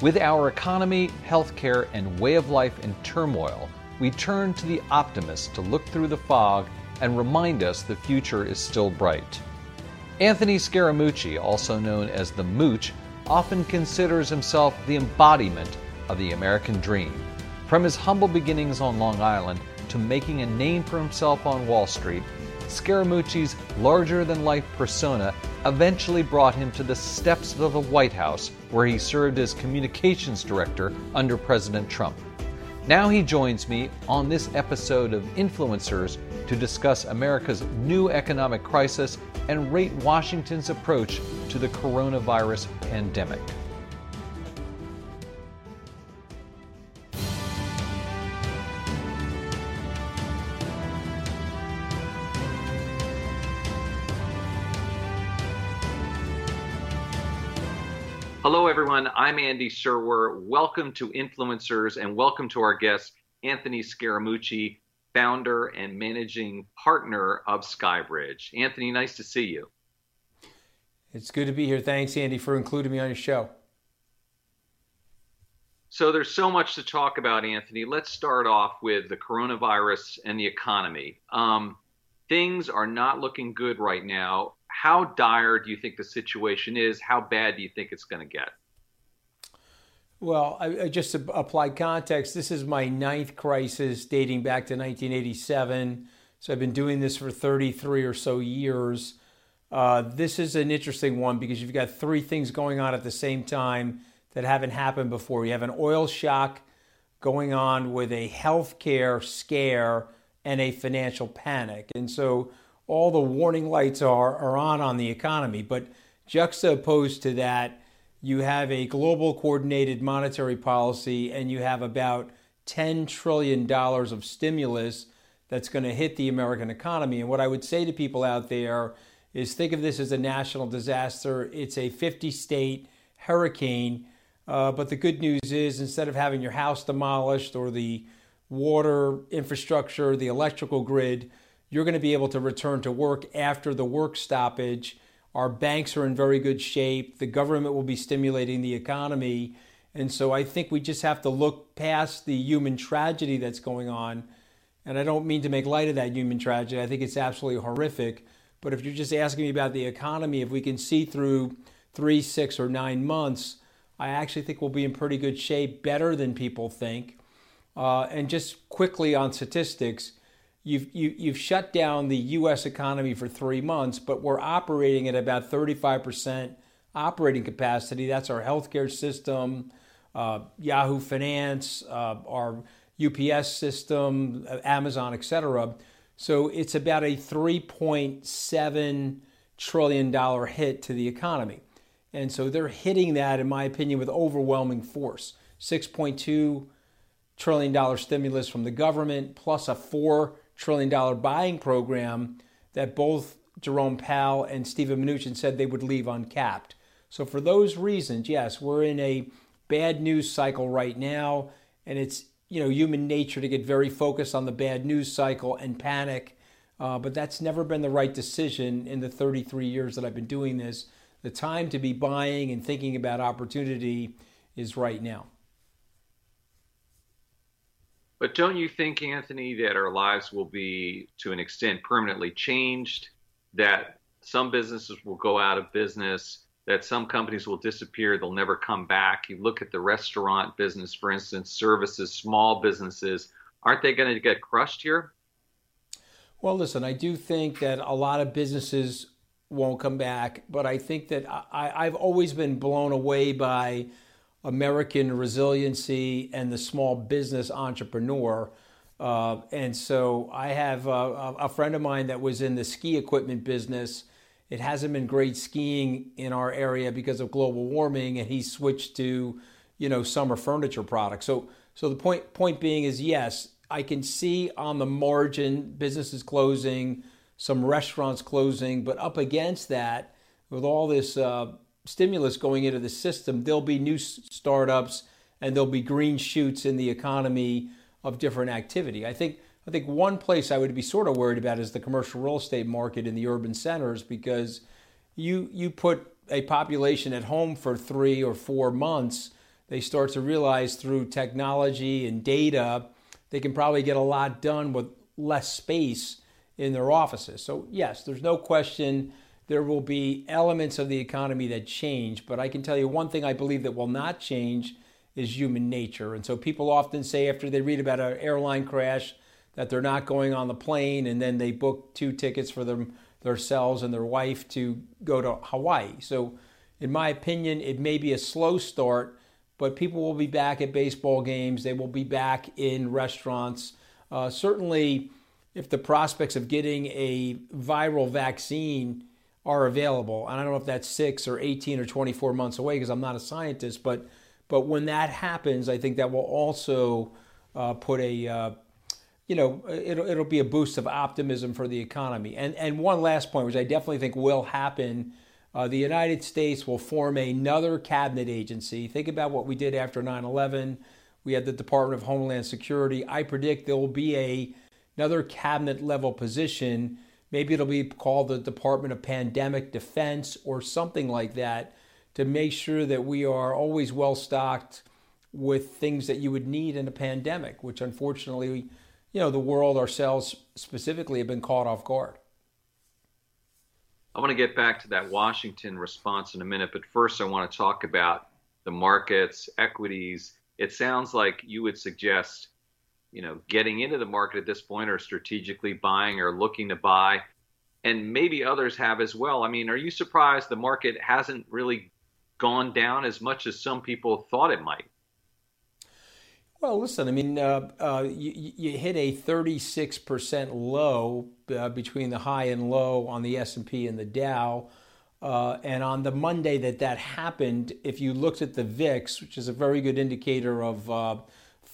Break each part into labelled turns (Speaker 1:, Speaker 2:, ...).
Speaker 1: With our economy, healthcare, and way of life in turmoil, we turn to the optimists to look through the fog and remind us the future is still bright. Anthony Scaramucci, also known as the Mooch, often considers himself the embodiment of the American dream. From his humble beginnings on Long Island to making a name for himself on Wall Street, Scaramucci's larger than life persona eventually brought him to the steps of the White House, where he served as communications director under President Trump. Now he joins me on this episode of Influencers to discuss America's new economic crisis and rate Washington's approach to the coronavirus pandemic. Hello, everyone. I'm Andy Serwer. Welcome to Influencers and welcome to our guest, Anthony Scaramucci, founder and managing partner of Skybridge. Anthony, nice to see you.
Speaker 2: It's good to be here. Thanks, Andy, for including me on your show.
Speaker 1: So, there's so much to talk about, Anthony. Let's start off with the coronavirus and the economy. Um, things are not looking good right now how dire do you think the situation is? How bad do you think it's going to get?
Speaker 2: Well, I, I just applied context. This is my ninth crisis dating back to 1987. So I've been doing this for 33 or so years. Uh, this is an interesting one because you've got three things going on at the same time that haven't happened before. You have an oil shock going on with a healthcare scare and a financial panic. And so all the warning lights are, are on on the economy. But juxtaposed to that, you have a global coordinated monetary policy and you have about $10 trillion of stimulus that's going to hit the American economy. And what I would say to people out there is think of this as a national disaster. It's a 50 state hurricane. Uh, but the good news is instead of having your house demolished or the water infrastructure, the electrical grid, you're going to be able to return to work after the work stoppage. Our banks are in very good shape. The government will be stimulating the economy. And so I think we just have to look past the human tragedy that's going on. And I don't mean to make light of that human tragedy. I think it's absolutely horrific. But if you're just asking me about the economy, if we can see through three, six, or nine months, I actually think we'll be in pretty good shape, better than people think. Uh, and just quickly on statistics, You've, you, have you have shut down the U.S. economy for three months, but we're operating at about 35% operating capacity. That's our healthcare system, uh, Yahoo Finance, uh, our UPS system, uh, Amazon, etc. So it's about a 3.7 trillion dollar hit to the economy. And so they're hitting that, in my opinion, with overwhelming force. 6.2 trillion dollar stimulus from the government, plus a four trillion dollar buying program that both Jerome Powell and Steven Mnuchin said they would leave uncapped. So for those reasons, yes, we're in a bad news cycle right now, and it's you know human nature to get very focused on the bad news cycle and panic. Uh, but that's never been the right decision in the 33 years that I've been doing this. The time to be buying and thinking about opportunity is right now.
Speaker 1: But don't you think, Anthony, that our lives will be, to an extent, permanently changed? That some businesses will go out of business, that some companies will disappear, they'll never come back. You look at the restaurant business, for instance, services, small businesses, aren't they going to get crushed here?
Speaker 2: Well, listen, I do think that a lot of businesses won't come back, but I think that I, I've always been blown away by American resiliency and the small business entrepreneur. Uh, and so I have a, a, friend of mine that was in the ski equipment business. It hasn't been great skiing in our area because of global warming, and he switched to, you know, summer furniture products. So, so the point point being is yes, I can see on the margin businesses closing, some restaurants closing, but up against that, with all this uh, stimulus going into the system, there'll be new startups and there'll be green shoots in the economy of different activity. I think I think one place I would be sort of worried about is the commercial real estate market in the urban centers because you you put a population at home for 3 or 4 months, they start to realize through technology and data, they can probably get a lot done with less space in their offices. So, yes, there's no question there will be elements of the economy that change, but I can tell you one thing I believe that will not change is human nature. And so people often say after they read about an airline crash that they're not going on the plane and then they book two tickets for them themselves and their wife to go to Hawaii. So in my opinion, it may be a slow start, but people will be back at baseball games. They will be back in restaurants. Uh, certainly, if the prospects of getting a viral vaccine are available, and I don't know if that's six or 18 or 24 months away because I'm not a scientist, but but when that happens, I think that will also uh, put a uh, you know it'll, it'll be a boost of optimism for the economy. And and one last point, which I definitely think will happen uh, the United States will form another cabinet agency. Think about what we did after 9 11. We had the Department of Homeland Security. I predict there will be a, another cabinet level position. Maybe it'll be called the Department of Pandemic Defense or something like that to make sure that we are always well stocked with things that you would need in a pandemic, which unfortunately, you know, the world ourselves specifically have been caught off guard.
Speaker 1: I want to get back to that Washington response in a minute, but first I want to talk about the markets, equities. It sounds like you would suggest, you know, getting into the market at this point or strategically buying or looking to buy, and maybe others have as well. I mean, are you surprised the market hasn't really gone down as much as some people thought it might?
Speaker 2: Well, listen, I mean, uh, uh, you, you, hit a 36% low uh, between the high and low on the S&P and the Dow. Uh, and on the Monday that that happened, if you looked at the VIX, which is a very good indicator of uh,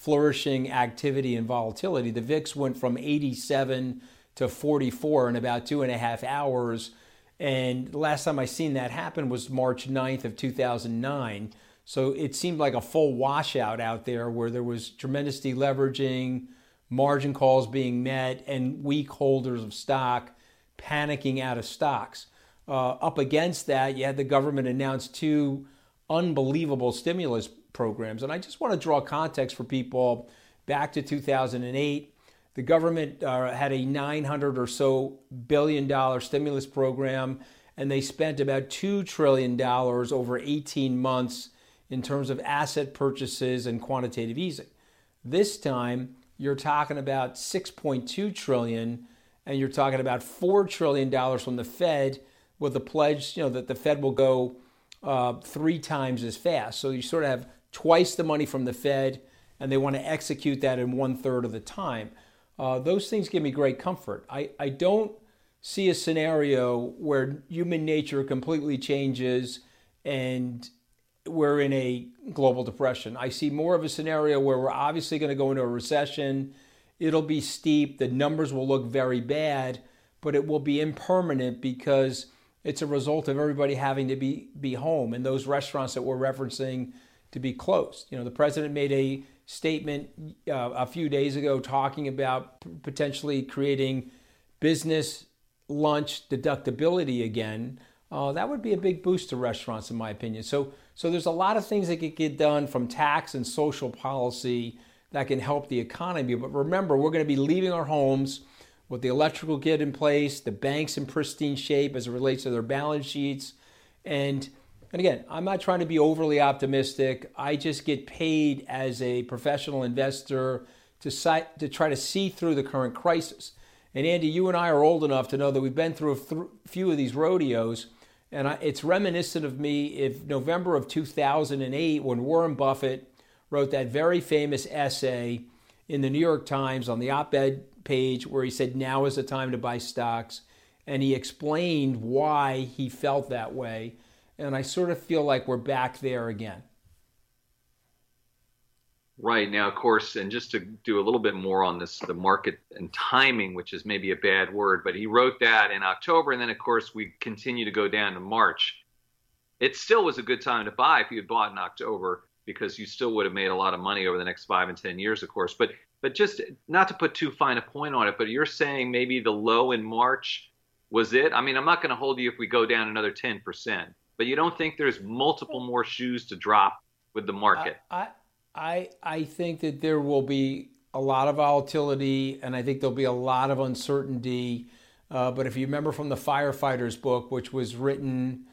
Speaker 2: flourishing activity and volatility, the VIX went from 87 to 44 in about two and a half hours. And the last time I seen that happen was March 9th of 2009. So it seemed like a full washout out there where there was tremendous deleveraging, margin calls being met, and weak holders of stock panicking out of stocks. Uh, up against that, you had the government announce two unbelievable stimulus programs. And I just want to draw context for people back to 2008. The government uh, had a 900 or so billion dollar stimulus program, and they spent about $2 trillion over 18 months in terms of asset purchases and quantitative easing. This time, you're talking about 6.2 trillion and you're talking about 4 trillion dollars from the Fed with the pledge, you know, that the Fed will go uh, three times as fast. So you sort of have twice the money from the Fed, and they want to execute that in one third of the time. Uh, those things give me great comfort. I, I don't see a scenario where human nature completely changes and we're in a global depression. I see more of a scenario where we're obviously going to go into a recession. It'll be steep, the numbers will look very bad, but it will be impermanent because it's a result of everybody having to be, be home and those restaurants that we're referencing to be closed. You know, the president made a statement uh, a few days ago talking about p- potentially creating business lunch deductibility again. Uh, that would be a big boost to restaurants, in my opinion. So, so there's a lot of things that could get done from tax and social policy that can help the economy. But remember, we're going to be leaving our homes with the electrical grid in place, the banks in pristine shape as it relates to their balance sheets. And, and again, I'm not trying to be overly optimistic. I just get paid as a professional investor to, to try to see through the current crisis. And Andy, you and I are old enough to know that we've been through a th- few of these rodeos and I, it's reminiscent of me if November of 2008, when Warren Buffett wrote that very famous essay in the New York Times on the op ed page where he said, Now is the time to buy stocks. And he explained why he felt that way. And I sort of feel like we're back there again.
Speaker 1: Right now, of course, and just to do a little bit more on this, the market and timing, which is maybe a bad word, but he wrote that in October, and then of course we continue to go down to March. It still was a good time to buy if you had bought in October because you still would have made a lot of money over the next five and ten years, of course. But but just not to put too fine a point on it, but you're saying maybe the low in March was it? I mean, I'm not going to hold you if we go down another 10%, but you don't think there's multiple more shoes to drop with the market?
Speaker 2: I, I, I think that there will be a lot of volatility, and I think there'll be a lot of uncertainty. Uh, but if you remember from the firefighters book, which was written,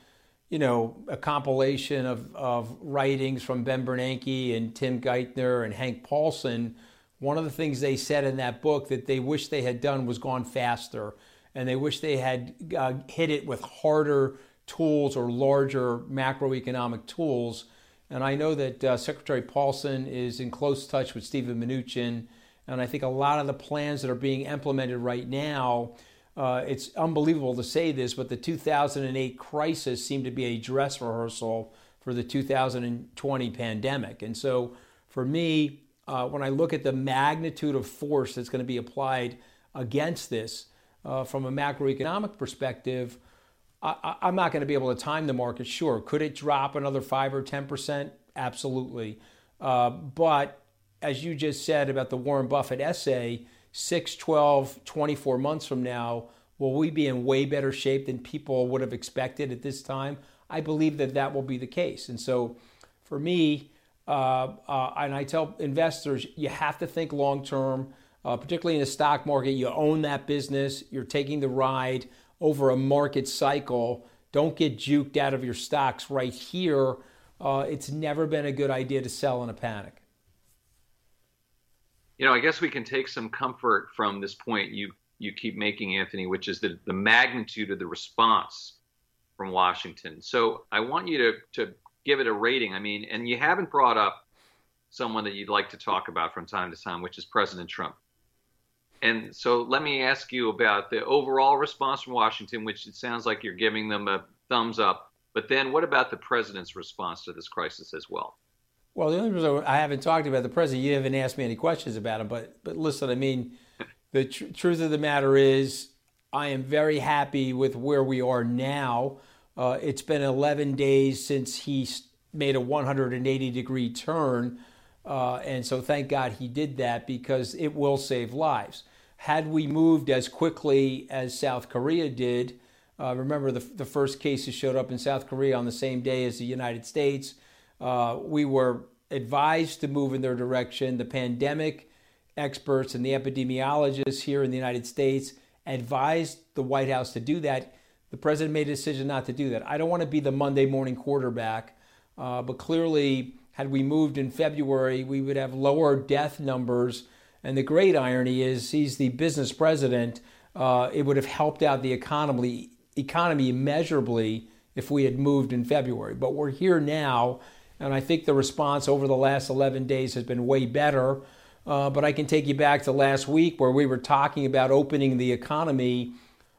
Speaker 2: you know, a compilation of, of writings from Ben Bernanke and Tim Geithner and Hank Paulson, one of the things they said in that book that they wish they had done was gone faster, and they wish they had uh, hit it with harder tools or larger macroeconomic tools. And I know that uh, Secretary Paulson is in close touch with Steven Mnuchin, and I think a lot of the plans that are being implemented right now. Uh, it's unbelievable to say this, but the 2008 crisis seemed to be a dress rehearsal for the 2020 pandemic. And so, for me, uh, when I look at the magnitude of force that's going to be applied against this uh, from a macroeconomic perspective, I, am not going to be able to time the market. Sure, could it drop another five or ten percent? Absolutely. Uh, but as you just said about the Warren Buffett essay, 6, 12, 24 months from now, will we be in way better shape than people would have expected at this time? I believe that that will be the case. And so for me, uh, uh, and I tell investors, you have to think long term, uh, particularly in the stock market. You own that business, you're taking the ride over a market cycle. Don't get juked out of your stocks right here. Uh, it's never been a good idea to sell in a panic.
Speaker 1: You know, I guess we can take some comfort from this point you you keep making, Anthony, which is the, the magnitude of the response from Washington. So I want you to to give it a rating. I mean, and you haven't brought up someone that you'd like to talk about from time to time, which is President Trump. And so let me ask you about the overall response from Washington, which it sounds like you're giving them a thumbs up. But then what about the president's response to this crisis as well?
Speaker 2: Well, the only reason I haven't talked about the president, you haven't asked me any questions about him. But but listen, I mean, the tr- truth of the matter is, I am very happy with where we are now. Uh, it's been 11 days since he made a 180 degree turn. Uh, and so thank God he did that because it will save lives. Had we moved as quickly as South Korea did, uh, remember the, the first cases showed up in South Korea on the same day as the United States. Uh, we were advised to move in their direction. The pandemic experts and the epidemiologists here in the United States advised the White House to do that. The president made a decision not to do that. I don't want to be the Monday morning quarterback, uh, but clearly, had we moved in February, we would have lower death numbers and the great irony is, he's the business president. Uh, it would have helped out the economy economy immeasurably if we had moved in February. But we're here now, and I think the response over the last 11 days has been way better. Uh, but I can take you back to last week where we were talking about opening the economy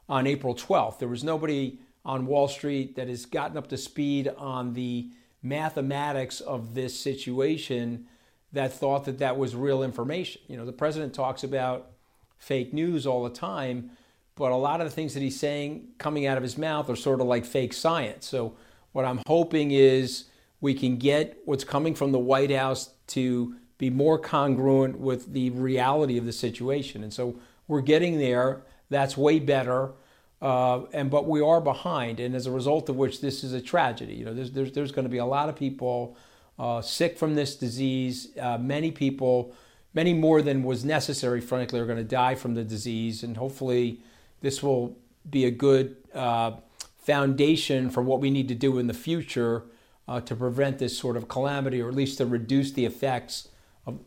Speaker 2: on April 12th. There was nobody on Wall Street that has gotten up to speed on the mathematics of this situation that thought that that was real information. You know, the president talks about fake news all the time, but a lot of the things that he's saying coming out of his mouth are sort of like fake science. So, what I'm hoping is we can get what's coming from the White House to be more congruent with the reality of the situation. And so we're getting there. That's way better. Uh, and but we are behind, and as a result of which, this is a tragedy. You know, there's there's, there's going to be a lot of people uh, sick from this disease. Uh, many people, many more than was necessary, frankly, are going to die from the disease. And hopefully, this will be a good uh, foundation for what we need to do in the future uh, to prevent this sort of calamity, or at least to reduce the effects of,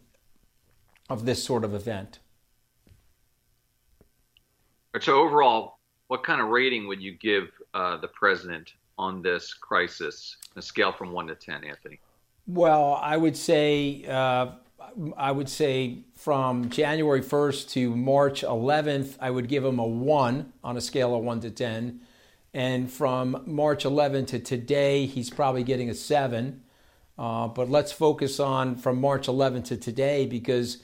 Speaker 2: of this sort of event.
Speaker 1: So, overall, what kind of rating would you give uh, the president on this crisis, a scale from one to 10, Anthony?
Speaker 2: Well, I would say uh, I would say from January 1st to March 11th, I would give him a one on a scale of one to 10. And from March 11th to today, he's probably getting a seven. Uh, but let's focus on from March 11th to today because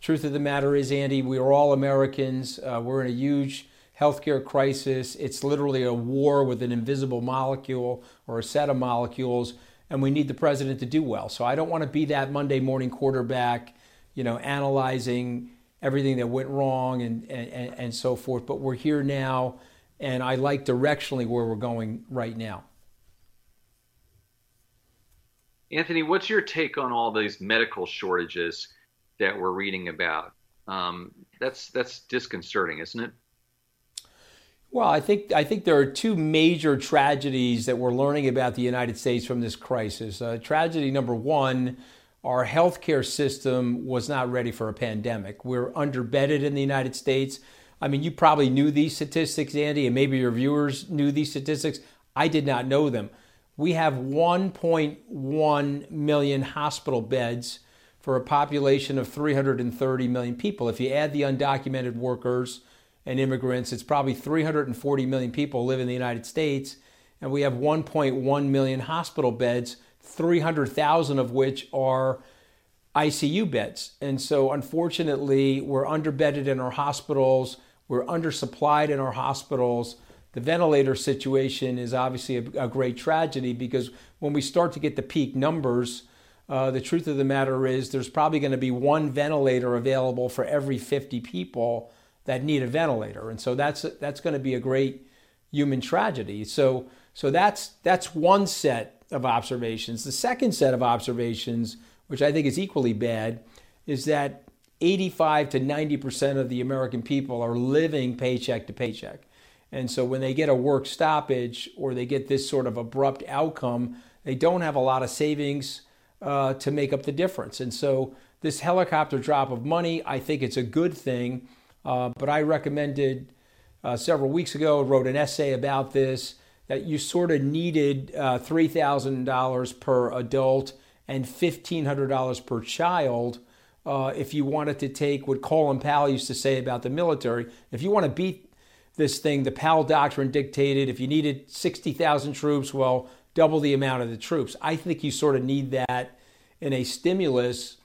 Speaker 2: truth of the matter is, Andy, we are all Americans. Uh, we're in a huge healthcare crisis. It's literally a war with an invisible molecule or a set of molecules and we need the president to do well. So I don't want to be that Monday morning quarterback, you know, analyzing everything that went wrong and, and, and so forth. But we're here now, and I like directionally where we're going right now.
Speaker 1: Anthony, what's your take on all these medical shortages that we're reading about? Um, that's that's disconcerting, isn't it?
Speaker 2: Well, I think I think there are two major tragedies that we're learning about the United States from this crisis. Uh, tragedy number one: our healthcare system was not ready for a pandemic. We're underbedded in the United States. I mean, you probably knew these statistics, Andy, and maybe your viewers knew these statistics. I did not know them. We have 1.1 million hospital beds for a population of 330 million people. If you add the undocumented workers and immigrants, it's probably 340 million people live in the United States, and we have 1.1 million hospital beds, 300,000 of which are ICU beds. And so, unfortunately, we're underbedded in our hospitals, we're undersupplied in our hospitals. The ventilator situation is obviously a, a great tragedy because when we start to get the peak numbers, uh, the truth of the matter is there's probably going to be one ventilator available for every 50 people that need a ventilator, and so that's that's going to be a great human tragedy. So so that's that's one set of observations. The second set of observations, which I think is equally bad, is that 85 to 90 percent of the American people are living paycheck to paycheck. And so when they get a work stoppage or they get this sort of abrupt outcome, they don't have a lot of savings uh, to make up the difference. And so this helicopter drop of money, I think it's a good thing. Uh, but I recommended uh, several weeks ago, wrote an essay about this, that you sort of needed uh, $3,000 per adult and $1,500 per child uh, if you wanted to take what Colin Powell used to say about the military. If you want to beat this thing, the Powell Doctrine dictated if you needed 60,000 troops, well, double the amount of the troops. I think you sort of need that in a stimulus,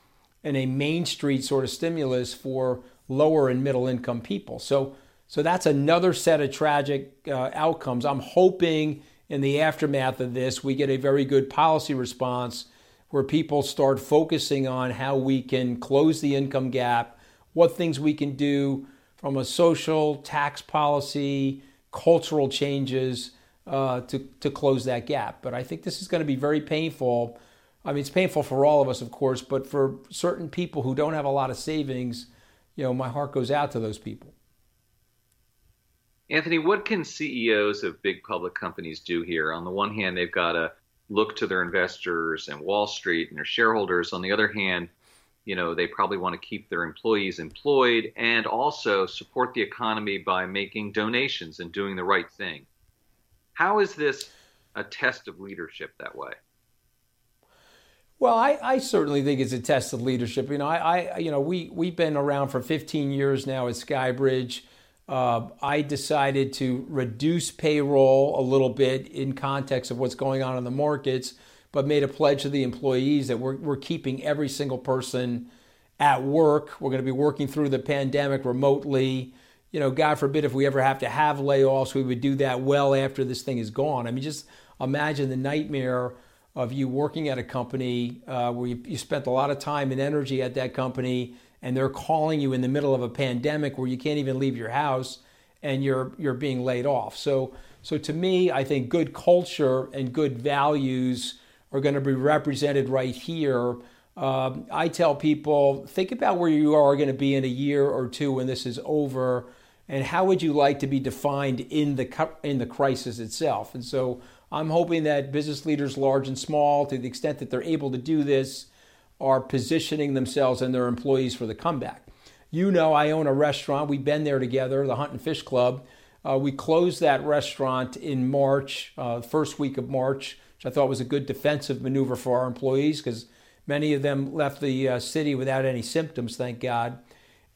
Speaker 2: in a Main Street sort of stimulus for lower and middle income people. So, so that's another set of tragic uh, outcomes. I'm hoping in the aftermath of this, we get a very good policy response where people start focusing on how we can close the income gap, what things we can do from a social, tax policy, cultural changes uh, to, to close that gap. But I think this is going to be very painful. I mean, it's painful for all of us, of course, but for certain people who don't have a lot of savings, you know, my heart goes out to those people.
Speaker 1: Anthony, what can CEOs of big public companies do here? On the one hand, they've got to look to their investors and Wall Street and their shareholders. On the other hand, you know, they probably want to keep their employees employed and also support the economy by making donations and doing the right thing. How is this a test of leadership that way?
Speaker 2: Well, I, I, certainly think it's a test of leadership. You know, I, I, you know, we we've been around for 15 years now at Skybridge. Uh, I decided to reduce payroll a little bit in context of what's going on in the markets, but made a pledge to the employees that we're we're keeping every single person at work. We're going to be working through the pandemic remotely. You know, God forbid if we ever have to have layoffs, we would do that well after this thing is gone. I mean, just imagine the nightmare of you working at a company uh, where you, you spent a lot of time and energy at that company and they're calling you in the middle of a pandemic where you can't even leave your house and you're you're being laid off. So so to me, I think good culture and good values are going to be represented right here. Um, I tell people think about where you are going to be in a year or two when this is over, and how would you like to be defined in the in the crisis itself. And so I'm hoping that business leaders, large and small, to the extent that they're able to do this, are positioning themselves and their employees for the comeback. You know, I own a restaurant. We've been there together, the Hunt and Fish Club. Uh, we closed that restaurant in March, uh, first week of March, which I thought was a good defensive maneuver for our employees because many of them left the uh, city without any symptoms, thank God.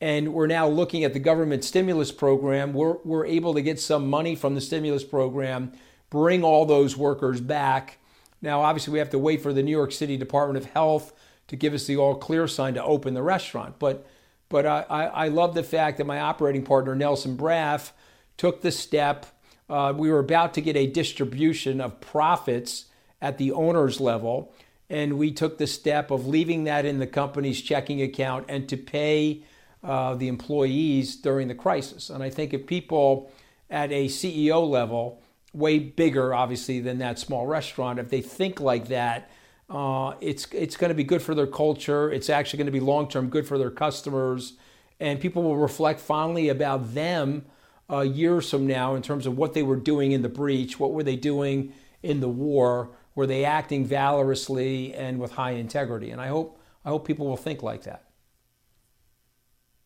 Speaker 2: And we're now looking at the government stimulus program. We're, we're able to get some money from the stimulus program bring all those workers back. Now, obviously, we have to wait for the New York City Department of Health to give us the all clear sign to open the restaurant. But, but I, I love the fact that my operating partner, Nelson Braff, took the step. Uh, we were about to get a distribution of profits at the owner's level, and we took the step of leaving that in the company's checking account and to pay uh, the employees during the crisis. And I think if people at a CEO level way bigger, obviously, than that small restaurant. If they think like that, Uh, it's it's going to be good for their culture. It's actually going to be long term good for their customers, and people will reflect fondly about them uh, years from now in terms of what they were doing in the breach, what were they doing in the war, were they acting valorously and with high integrity, and I hope I hope people will think like that.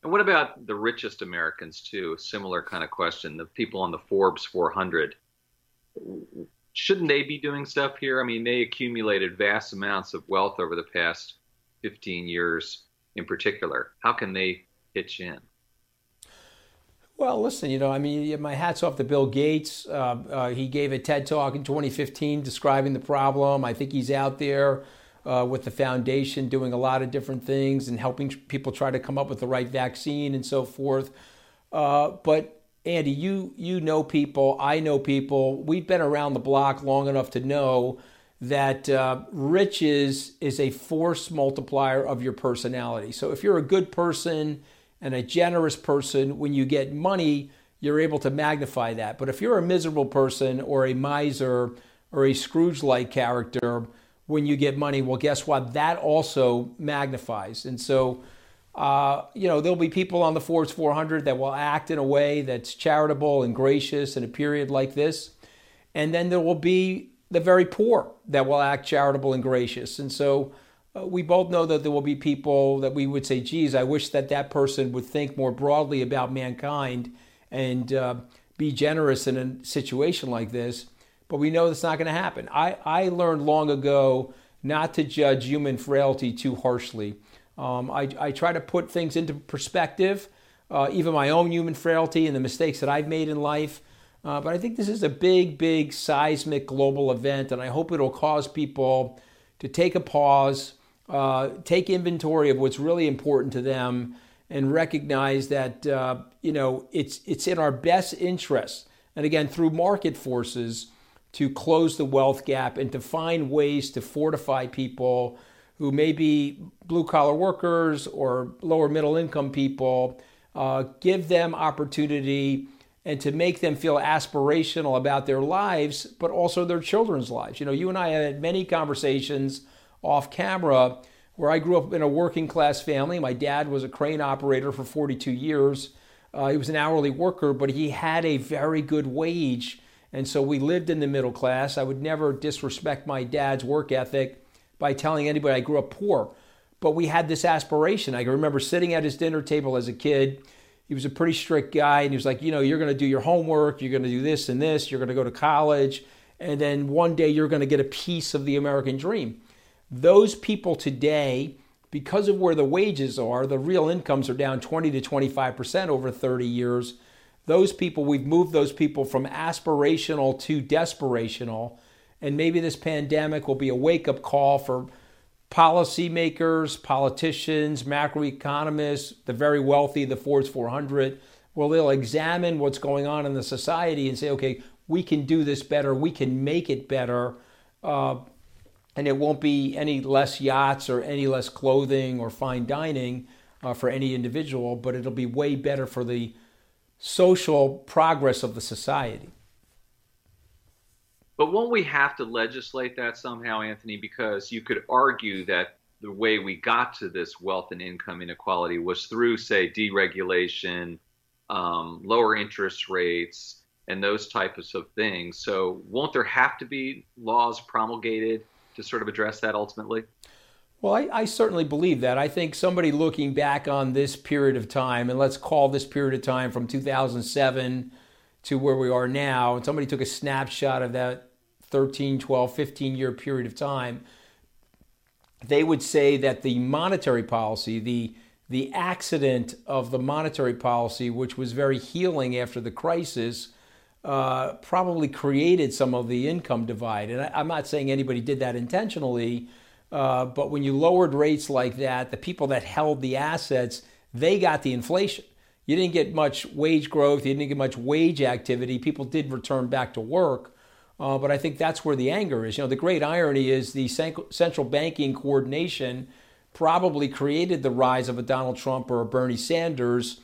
Speaker 1: And what about the richest Americans too? Similar kind of question. The people on the Forbes 400 shouldn't they be doing stuff here? I mean, they accumulated vast amounts of wealth over the past 15 years in particular. How can they pitch in?
Speaker 2: Well, listen, you know, I mean, my hat's off to Bill Gates. Uh, uh, he gave a TED talk in 2015 describing the problem. I think he's out there uh, with the foundation doing a lot of different things and helping people try to come up with the right vaccine and so forth. Uh, but Andy, you you know people, I know people. We've been around the block long enough to know that uh, riches is a force multiplier of your personality. So if you're a good person and a generous person, when you get money, you're able to magnify that. But if you're a miserable person or a miser or a Scrooge-like character, when you get money, well, guess what? That also magnifies. And so uh, you know, there'll be people on the Forbes 400 that will act in a way that's charitable and gracious in a period like this. And then there will be the very poor that will act charitable and gracious. And so uh, we both know that there will be people that we would say, geez, I wish that that person would think more broadly about mankind and uh, be generous in a situation like this. But we know that's not going to happen. I, I learned long ago not to judge human frailty too harshly. Um, I, I, try to put things into perspective, uh, even my own human frailty and the mistakes that I've made in life. Uh, but I think this is a big, big seismic global event, and I hope it'll cause people to take a pause, uh, take inventory of what's really important to them, and recognize that uh, you know it's it's in our best interest. And again, through market forces, to close the wealth gap and to find ways to fortify people who may be blue collar workers or lower middle income people, uh, give them opportunity and to make them feel aspirational about their lives, but also their children's lives. You know, you and I had many conversations off camera where I grew up in a working class family. My dad was a crane operator for 42 years. Uh, he was an hourly worker, but he had a very good wage. And so we lived in the middle class. I would never disrespect my dad's work ethic by telling anybody I grew up poor. But we had this aspiration. I can remember sitting at his dinner table as a kid. He was a pretty strict guy, and he was like, you know, you're going to do your homework, you're going to do this and this, you're going to go to college, and then one day you're going to get a piece of the American dream. Those people today, because of where the wages are, the real incomes are down 20 to 25% over 30 years. Those people, we've moved those people from aspirational to desperational and maybe this pandemic will be a wake up call for policymakers, politicians, macroeconomists, the very wealthy, the Forbes 400. Well, they'll examine what's going on in the society and say, okay, we can do this better, we can make it better. Uh, and it won't be any less yachts or any less clothing or fine dining uh, for any individual, but it'll be way better for the social progress of the society.
Speaker 1: But won't we have to legislate that somehow, Anthony? Because you could argue that the way we got to this wealth and income inequality was through, say, deregulation, um, lower interest rates, and those types of things. So, won't there have to be laws promulgated to sort of address that ultimately?
Speaker 2: Well, I, I, certainly believe that. I think somebody looking back on this period of time, and let's call this period of time from 2007 to where we are now, and somebody took a snapshot of that 13, 12, 15 year period of time, they would say that the monetary policy, the the accident of the monetary policy, which was very healing after the crisis, uh, probably created some of the income divide. And I, am not saying anybody did that intentionally, uh, but when you lowered rates like that, the people that held the assets, they got the inflation. You didn't get much wage growth, you didn't get much wage activity. People did return back to work. Uh, but I think that's where the anger is. You know, the great irony is the central banking coordination probably created the rise of a Donald Trump or a Bernie Sanders,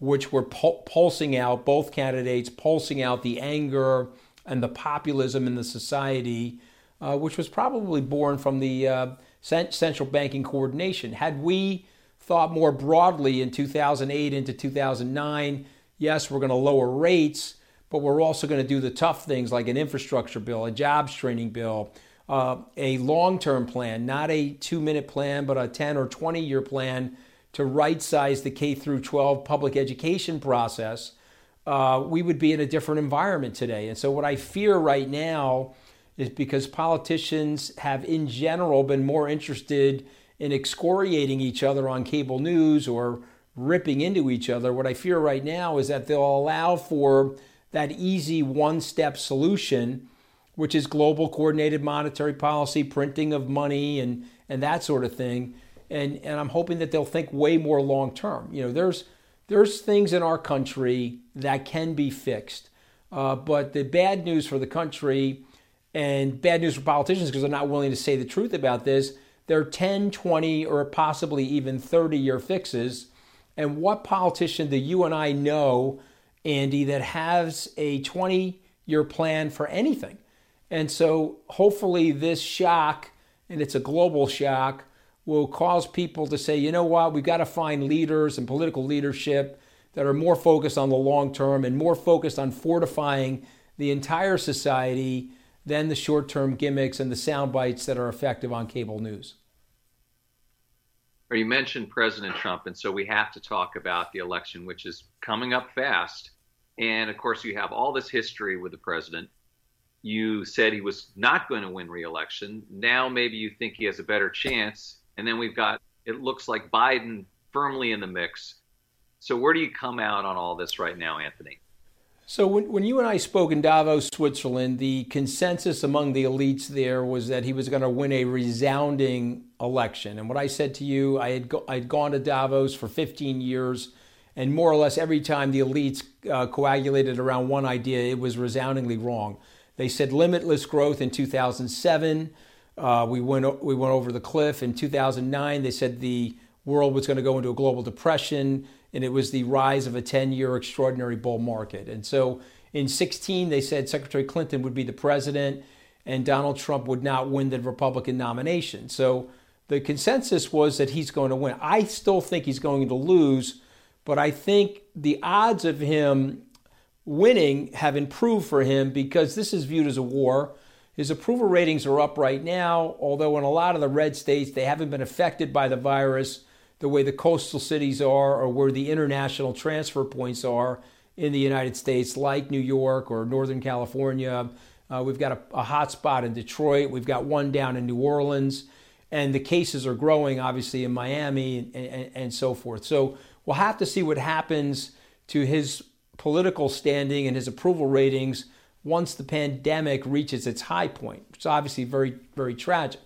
Speaker 2: which were pul- pulsing out, both candidates pulsing out the anger and the populism in the society. uh, which was probably born from the uh, central banking coordination. Had we thought more broadly in 2008 into 2009, yes, we're going to lower rates, but we're also going to do the tough things like an infrastructure bill, a jobs training bill, uh, a long term plan, not a two minute plan, but a 10 or 20 year plan to right size the K through 12 public education process. Uh, we would be in a different environment today. And so, what I fear right now is because politicians have, in general, been more interested in excoriating each other on cable news or ripping into each other. What I fear right now is that they'll allow for that easy one step solution, which is global coordinated monetary policy, printing of money, and, and that sort of thing. And, and I'm hoping that they'll think way more long term. You know, there's, there's things in our country that can be fixed. Uh, but the bad news for the country and bad news for politicians because they're not willing to say the truth about this. They're 10, 20, or possibly even 30 year fixes. And what politician do you and I know, Andy, that has a 20 year plan for anything? And so hopefully this shock, and it's a global shock, will cause people to say, you know what, we've got to find leaders and political leadership that are more focused on the long term and more focused on fortifying the entire society than the short term gimmicks and the sound bites that are effective on cable news.
Speaker 1: You mentioned President Trump, and so we have to talk about the election, which is coming up fast. And of course, you have all this history with the president. You said he was not going to win re-election. Now maybe you think he has a better chance. And then we've got it looks like Biden firmly in the mix. So where do you come out on all this right now, Anthony?
Speaker 2: So when, when you and I spoke in Davos, Switzerland, the consensus among the elites there was that he was going to win a resounding election. And what I said to you, I had go, I'd gone to Davos for 15 years, and more or less every time the elites uh, coagulated around one idea, it was resoundingly wrong. They said limitless growth in 2007. Uh, we went we went over the cliff in 2009. They said the world was going to go into a global depression and it was the rise of a 10 year extraordinary bull market. And so in 16, they said Secretary Clinton would be the president and Donald Trump would not win the Republican nomination. So the consensus was that he's going to win. I still think he's going to lose, but I think the odds of him winning have improved for him because this is viewed as a war. His approval ratings are up right now, although in a lot of the red states, they haven't been affected by the virus the way the coastal cities are or where the international transfer points are in the United States, like New York or Northern California. Uh, we've got a, a hot spot in Detroit. We've got one down in New Orleans. And the cases are growing, obviously, in Miami and, and, and so forth. So we'll have to see what happens to his political standing and his approval ratings once the pandemic reaches its high point, which is obviously very, very tragic.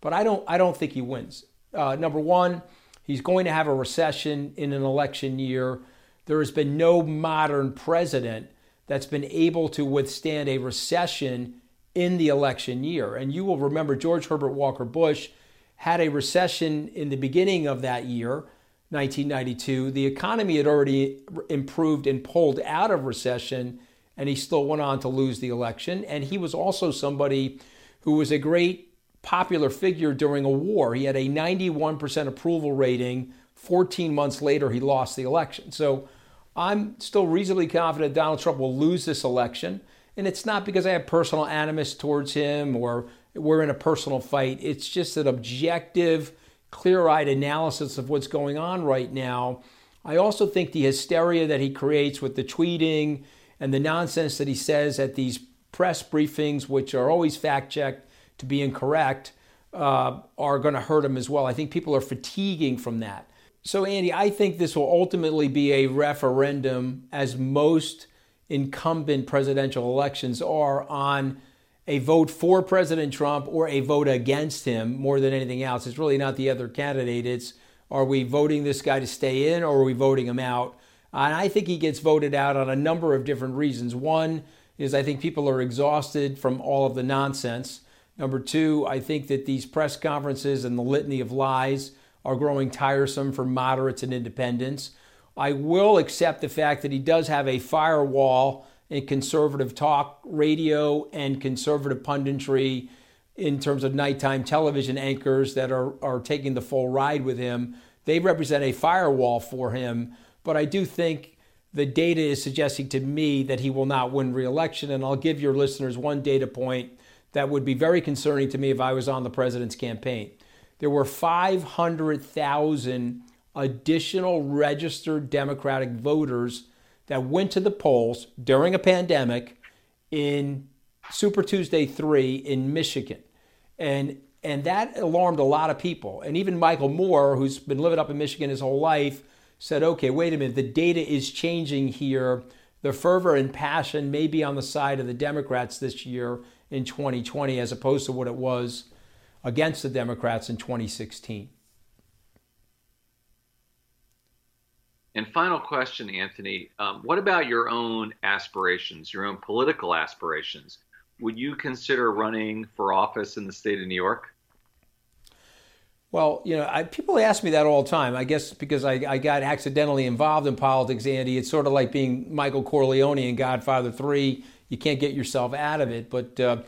Speaker 2: But I don't, I don't think he wins. Uh, number one, He's going to have a recession in an election year. There has been no modern president that's been able to withstand a recession in the election year. And you will remember George Herbert Walker Bush had a recession in the beginning of that year, 1992. The economy had already improved and pulled out of recession, and he still went on to lose the election. And he was also somebody who was a great popular figure during a war. He had a 91% approval rating. 14 months later, he lost the election. So I'm still reasonably confident Donald Trump will lose this election. And it's not because I have personal animus towards him or we're in a personal fight. It's just an objective, clear eyed analysis of what's going on right now. I also think the hysteria that he creates with the tweeting and the nonsense that he says at these press briefings, which are always fact checked, to be incorrect uh, are going to hurt him as well. I think people are fatiguing from that. So, Andy, I think this will ultimately be a referendum, as most incumbent presidential elections are, on a vote for President Trump or a vote against him more than anything else. It's really not the other candidate. It's are we voting this guy to stay in or are we voting him out? And I think he gets voted out on a number of different reasons. One is I think people are exhausted from all of the nonsense. Number two, I think that these press conferences and the litany of lies are growing tiresome for moderates and independents. I will accept the fact that he does have a firewall in conservative talk radio and conservative punditry in terms of nighttime television anchors that are, are taking the full ride with him. They represent a firewall for him. But I do think the data is suggesting to me that he will not win reelection. And I'll give your listeners one data point that would be very concerning to me if I was on the president's campaign. There were 500,000 additional registered Democratic voters that went to the polls during a pandemic in Super Tuesday 3 in Michigan. And and that alarmed a lot of people. And even Michael Moore, who's been living up in Michigan his whole life, said, okay, wait a minute, the data is changing here. The fervor and passion may be on the side of the Democrats this year in 2020 as opposed to what it was against the Democrats in 2016.
Speaker 1: And final question, Anthony. Um, what about your own aspirations, your own political aspirations? Would you consider running for office in the state of New York?
Speaker 2: Well, you know, I, people ask me that all the time. I guess because I, I, got accidentally involved in politics, Andy. It's sort of like being Michael Corleone in Godfather Three. You can't get yourself out of it. But uh,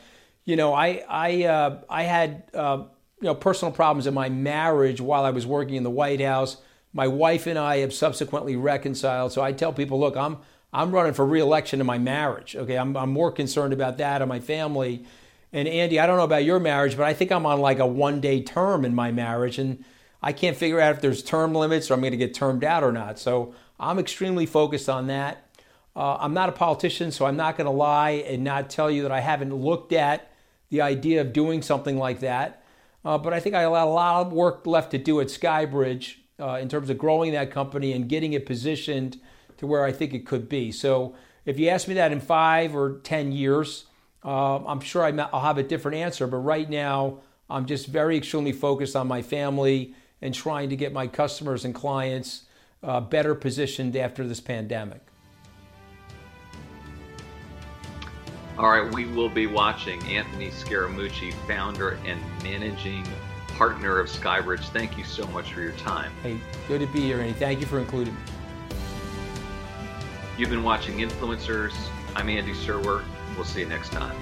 Speaker 2: you know, I I uh, I had uh, you know personal problems in my marriage while I was working in the White House. My wife and I have subsequently reconciled. So I tell people, look, I'm I'm running for reelection in my marriage. Okay, I'm I'm more concerned about that and my family and Andy, I don't know about your marriage, but I think I'm on like a one day term in my marriage. And I can't figure out if there's term limits or I'm going to get termed out or not. So I'm extremely focused on that. Uh, I'm not a politician, so I'm not going to lie and not tell you that I haven't looked at the idea of doing something like that. Uh, but I think I have a lot of work left to do at Skybridge uh, in terms of growing that company and getting it positioned to where I think it could be. So if you ask me that in five or 10 years, uh, I'm sure I'll have a different answer, but right now I'm just very extremely focused on my family and trying to get my customers and clients uh, better positioned after this pandemic.
Speaker 1: All right, we will be watching Anthony Scaramucci, founder and managing partner of Skybridge. Thank you so much for your time.
Speaker 2: Hey, good to be here, and thank you for including me.
Speaker 1: You've been watching Influencers. I'm Andy Serwer. We'll see you next time.